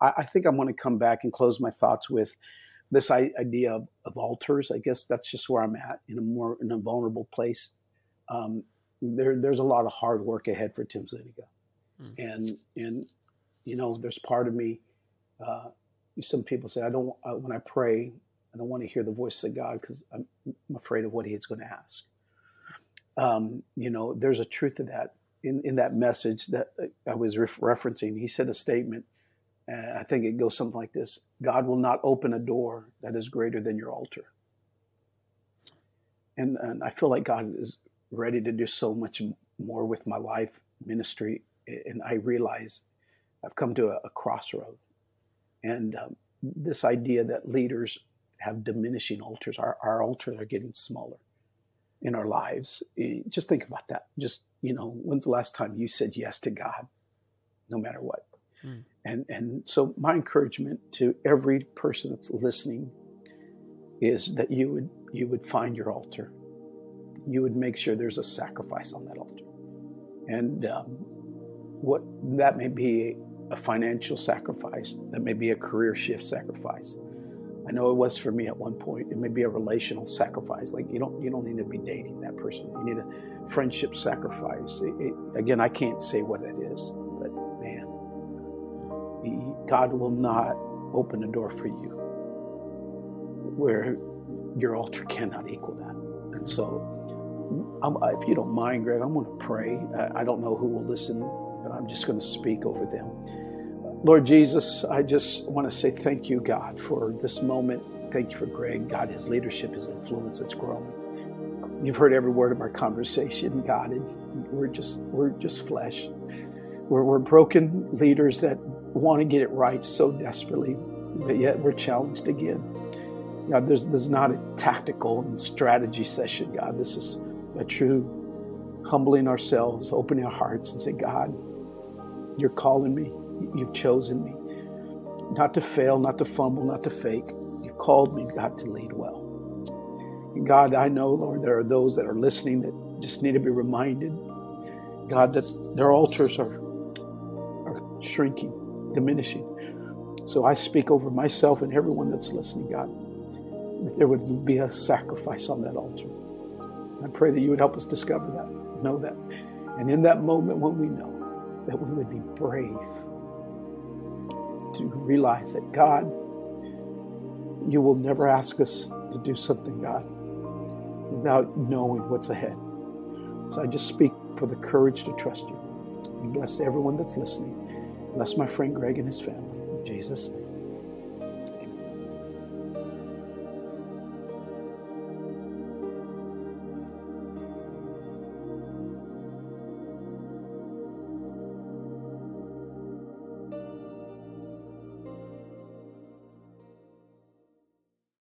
I, I think I'm going to come back and close my thoughts with this idea of, of, altars. I guess that's just where I'm at in a more in a vulnerable place. Um, there, there's a lot of hard work ahead for Tim Zuniga, mm. and and you know, there's part of me. Uh, some people say I don't. Uh, when I pray, I don't want to hear the voice of God because I'm, I'm, afraid of what He's going to ask. Um, you know, there's a truth to that. In in that message that I was ref- referencing, he said a statement. Uh, I think it goes something like this: God will not open a door that is greater than your altar. And, and I feel like God is ready to do so much more with my life ministry, and I realize I've come to a, a crossroad. And um, this idea that leaders have diminishing altars, our, our altars are getting smaller in our lives. Eh, just think about that. Just, you know, when's the last time you said yes to God, no matter what? Mm. And, and so, my encouragement to every person that's listening is that you would, you would find your altar. You would make sure there's a sacrifice on that altar. And um, what that may be a financial sacrifice, that may be a career shift sacrifice. I know it was for me at one point. It may be a relational sacrifice. Like you don't you don't need to be dating that person. You need a friendship sacrifice. It, it, again, I can't say what it is, God will not open a door for you where your altar cannot equal that. And so, I'm, if you don't mind, Greg, I'm going to pray. I, I don't know who will listen, but I'm just going to speak over them. Lord Jesus, I just want to say thank you, God, for this moment. Thank you for Greg, God, his leadership, his influence, it's growing. You've heard every word of our conversation, God, and we're just we're just flesh. We're, we're broken leaders that want to get it right so desperately, but yet we're challenged again. God, there's, there's not a tactical and strategy session, God. This is a true humbling ourselves, opening our hearts, and say, God, you're calling me. You've chosen me not to fail, not to fumble, not to fake. You've called me, God, to lead well. And God, I know, Lord, there are those that are listening that just need to be reminded, God, that their altars are, are shrinking, diminishing. So I speak over myself and everyone that's listening, God, that there would be a sacrifice on that altar. I pray that you would help us discover that, know that. And in that moment when we know, that we would be brave to realize that God, you will never ask us to do something, God, without knowing what's ahead. So I just speak for the courage to trust you. And bless everyone that's listening. Bless my friend Greg and his family. In Jesus' name.